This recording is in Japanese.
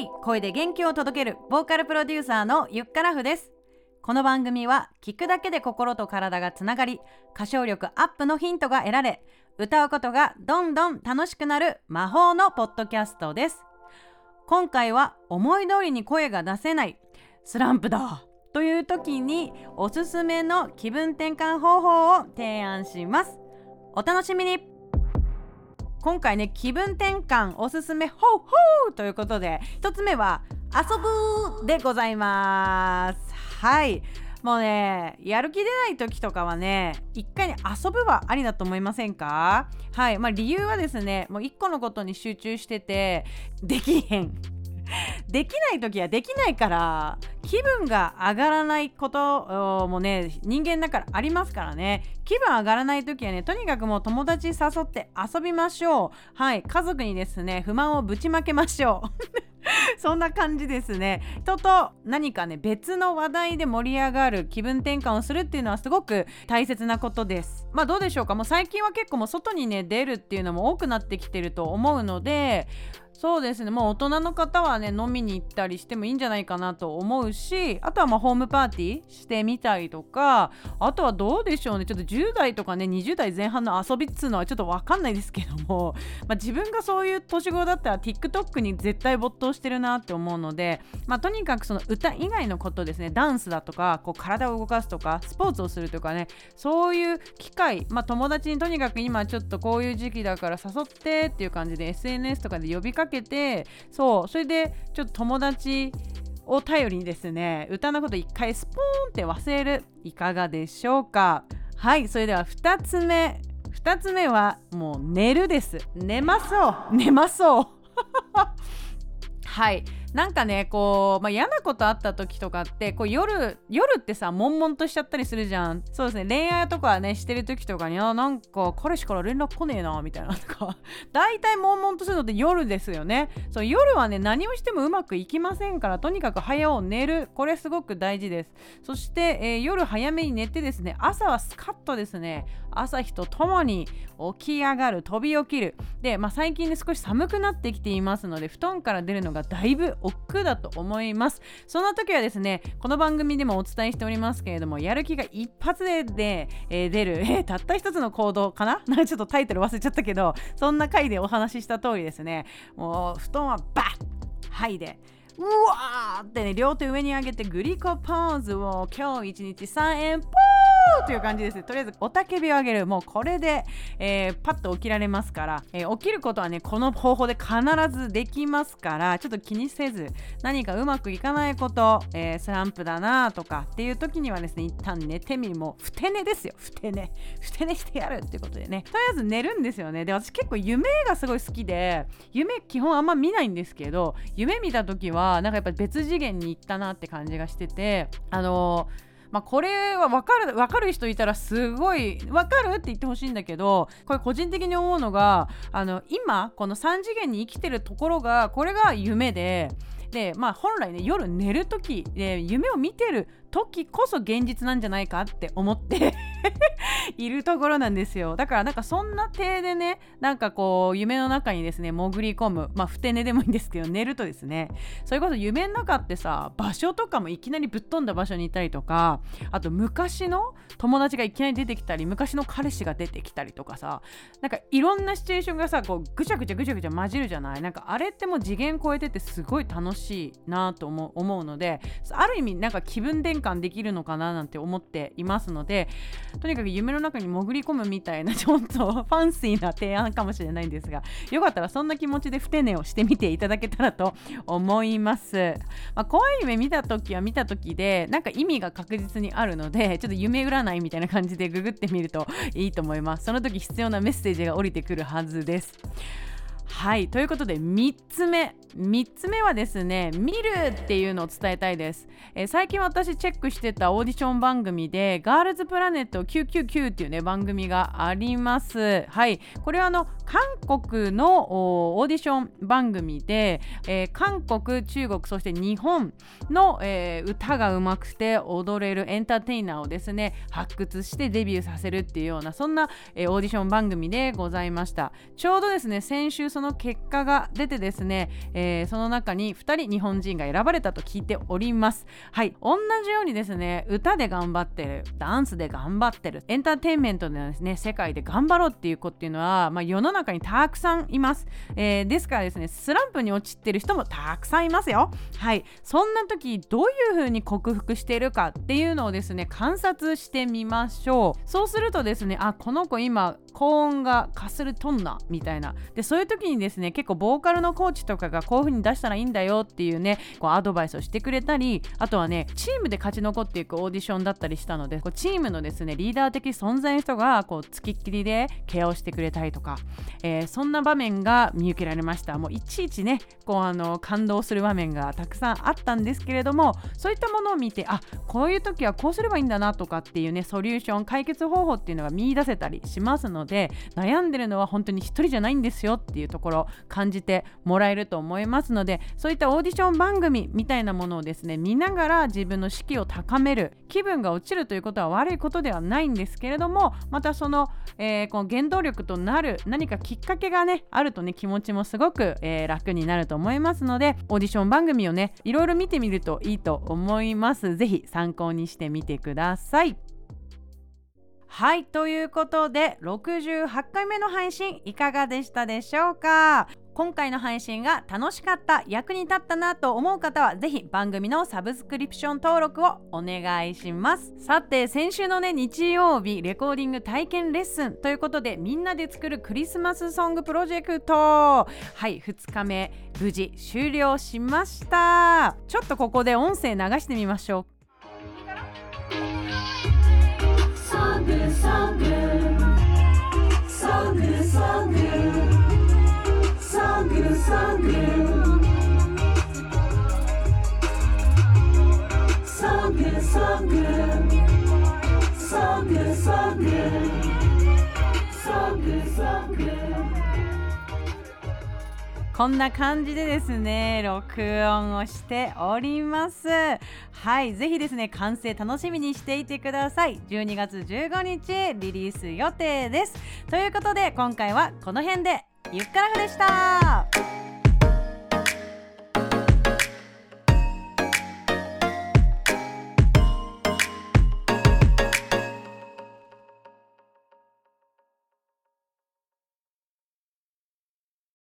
イ声で元気を届けるボーカルプロデューサーのゆっからふです。この番組は聞くだけで心と体がつながり歌唱力アップのヒントが得られ歌うことがどんどん楽しくなる魔法のポッドキャストです。今回は思い通りに声が出せないスランプだという時におすすめの気分転換方法を提案します。お楽しみに。今回ね気分転換おすすめほうほうということで1つ目は遊ぶでございます。はい。もうねやる気出ない時とかはね一回に遊ぶはありだと思いませんか？はい。まあ理由はですねもう1個のことに集中しててできへん。できない時はできないから気分が上がらないこともね人間だからありますからね。気分上がらない時はねとにかくもう友達誘って遊びましょう。はい家族にですね不満をぶちまけましょう。そんな感じですね。人と何かね別の話題で盛り上がる気分転換をするっていうのはすごく大切なことです。まあどうでしょうか。もう最近は結構もう外にね出るっていうのも多くなってきてると思うのでそうですね。もう大人の方はね飲みに行ったりしてもいいんじゃないかなと思うしあとはまホームパーティーしてみたりとかあとはどうでしょうね。ちょっと10代とかね20代前半の遊びっつうのはちょっと分かんないですけども、まあ、自分がそういう年頃だったら TikTok に絶対没頭してるなって思うので、まあ、とにかくその歌以外のことですね。ダンスだとかこう体を動かすとかスポーツをするとかね。そういう機会、まあ、友達にとにかく今ちょっとこういう時期だから誘ってっていう感じで SNS とかで呼びかけけてそう。それでちょっと友達を頼りにですね歌のこと一回スポーンって忘れるいかがでしょうか？はいそれでは2つ目。2つ目はもう寝るです。寝まそう。寝まそう。はい。なんかねこう、まあ、嫌なことあった時とかってこう夜夜ってさ悶々としちゃったりするじゃん。そうですね。恋愛とかねしてる時とかにあなんか彼氏から連絡来ねえなみたいなとか。大体悶々とするのって夜ですよね。そう夜はね何をしてもうまくいきませんからとにかく早う寝る。これすごく大事です。そして、えー、夜早めに寝てですね朝はスカッとですね朝日とともに起き上がる。飛び起きる。で、まあ、最近ね少し寒くなってきていますので布団から出るのがだいぶ億劫だと思います。そんな時はですねこの番組でもお伝えしておりますけれどもやる気が一発でで、えー、出る、えー、たった一つの行動かな？なんかちょっとタイトル忘れちゃったけどそんな回でお話しした通りですねもう布団はバッはいでうわーってね両手上に上げてグリコポーズを今日一日3円ポーという感じです。とりあえず、おたけびをあげる。もうこれで、えー、パッと起きられますから、えー、起きることはね、この方法で必ずできますから、ちょっと気にせず、何かうまくいかないこと、えー、スランプだなとかっていう時にはですね、一旦寝てみる。もう、ふて寝ですよ。ふて寝。ふて寝してやるっていうことでね。とりあえず寝るんですよね。で、私結構夢がすごい好きで、夢基本あんま見ないんですけど、夢見た時は、なんかやっぱ別次元に行ったなって感じがしてて、あのーまあ、これは分かる分かる人いたらすごい分かるって言ってほしいんだけどこれ個人的に思うのがあの今この3次元に生きてるところがこれが夢ででまあ本来ね夜寝る時で夢を見てる時こそ現実なんじゃないかって思って いるところなんですよ。だからなんかそんな体でねなんかこう夢の中にですね潜り込むまあふて寝でもいいんですけど寝るとですねそれこそ夢の中ってさ場所とかもいきなりぶっ飛んだ場所にいたりとかあと昔の友達がいきなり出てきたり昔の彼氏が出てきたりとかさなんかいろんなシチュエーションがさこうぐちゃぐちゃぐちゃぐちゃ混じるじゃない？なんかあれってもう次元超えててすごい楽しいしいなと思うのである意味なんか気分転換できるのかななんて思っていますのでとにかく夢の中に潜り込むみたいなちょっと ファンシーな提案かもしれないんですがよかったらそんな気持ちでふて寝をしてみていただけたらと思います、まあ、怖い夢見た時は見た時でなんか意味が確実にあるのでちょっと夢占いみたいな感じでググってみるといいと思います。その時必要なメッセージが降りてくるはずです。はいということで3つ目。3つ目はですね見るっていうのを伝えたいです、えー、最近私チェックしてたオーディション番組でガールズプラネット999っていうね番組があります。はい。これはあの韓国のオーディション番組で、えー、韓国中国そして日本の、えー、歌がうまくて踊れるエンターテイナーをですね発掘してデビューさせるっていうようなそんな、えー、オーディション番組でございました。ちょうどですね先週その結果が出てですね、えー、えその中に2人日本人が選ばれたと聞いております。はい同じようにですね歌で頑張ってるダンスで頑張ってるエンターテインメントのですね世界で頑張ろうっていう子っていうのは、まあ、世の中にたくさんいます、えー、ですからですねスランプに陥ってる人もたくさんいますよ。はいそんな時どういう風に克服しているかっていうのをですね観察してみましょう。そうするとですねあこの子今高音がかするとんなみたいな。でそういう時にですね結構ボーカルのコーチとかがこういう風に出したらいいんだよっていうねこうアドバイスをしてくれたりあとはねチームで勝ち残っていくオーディションだったりしたのでこうチームのですねリーダー的存在の人がこう付きっきりでケアをしてくれたりとか、えー、そんな場面が見受けられました。もういちいちねこうあの感動する場面がたくさんあったんですけれどもそういったものを見てあこういう時はこうすればいいんだなとかっていうねソリューション解決方法っていうのが見いだせたりしますので悩んでるのは本当に1人じゃないんですよっていうところ感じてもらえると思います。いますのでそういったオーディション番組みたいなものをですね見ながら自分の士気を高める気分が落ちるということは悪いことではないんですけれどもまたその,、えー、この原動力となる何かきっかけがねあるとね気持ちもすごく、えー、楽になると思いますのでオーディション番組をねいろいろ見てみるといいと思います。是非参考にしてみてください。はいということで68回目の配信いかがでしたでしょうか？今回の配信が楽しかった役に立ったなと思う方はぜひ番組のサブスクリプション登録をお願いします。さて先週のね日曜日レコーディング体験レッスンということでみんなで作るクリスマスソングプロジェクト。はい2日目無事終了しました。ちょっとここで音声流してみましょう。So good, so こんな感じでですね録音をしております。はいぜひですね完成楽しみにしていてください。12月15日リリース予定です。ということで今回はこの辺でゆっくらふでした。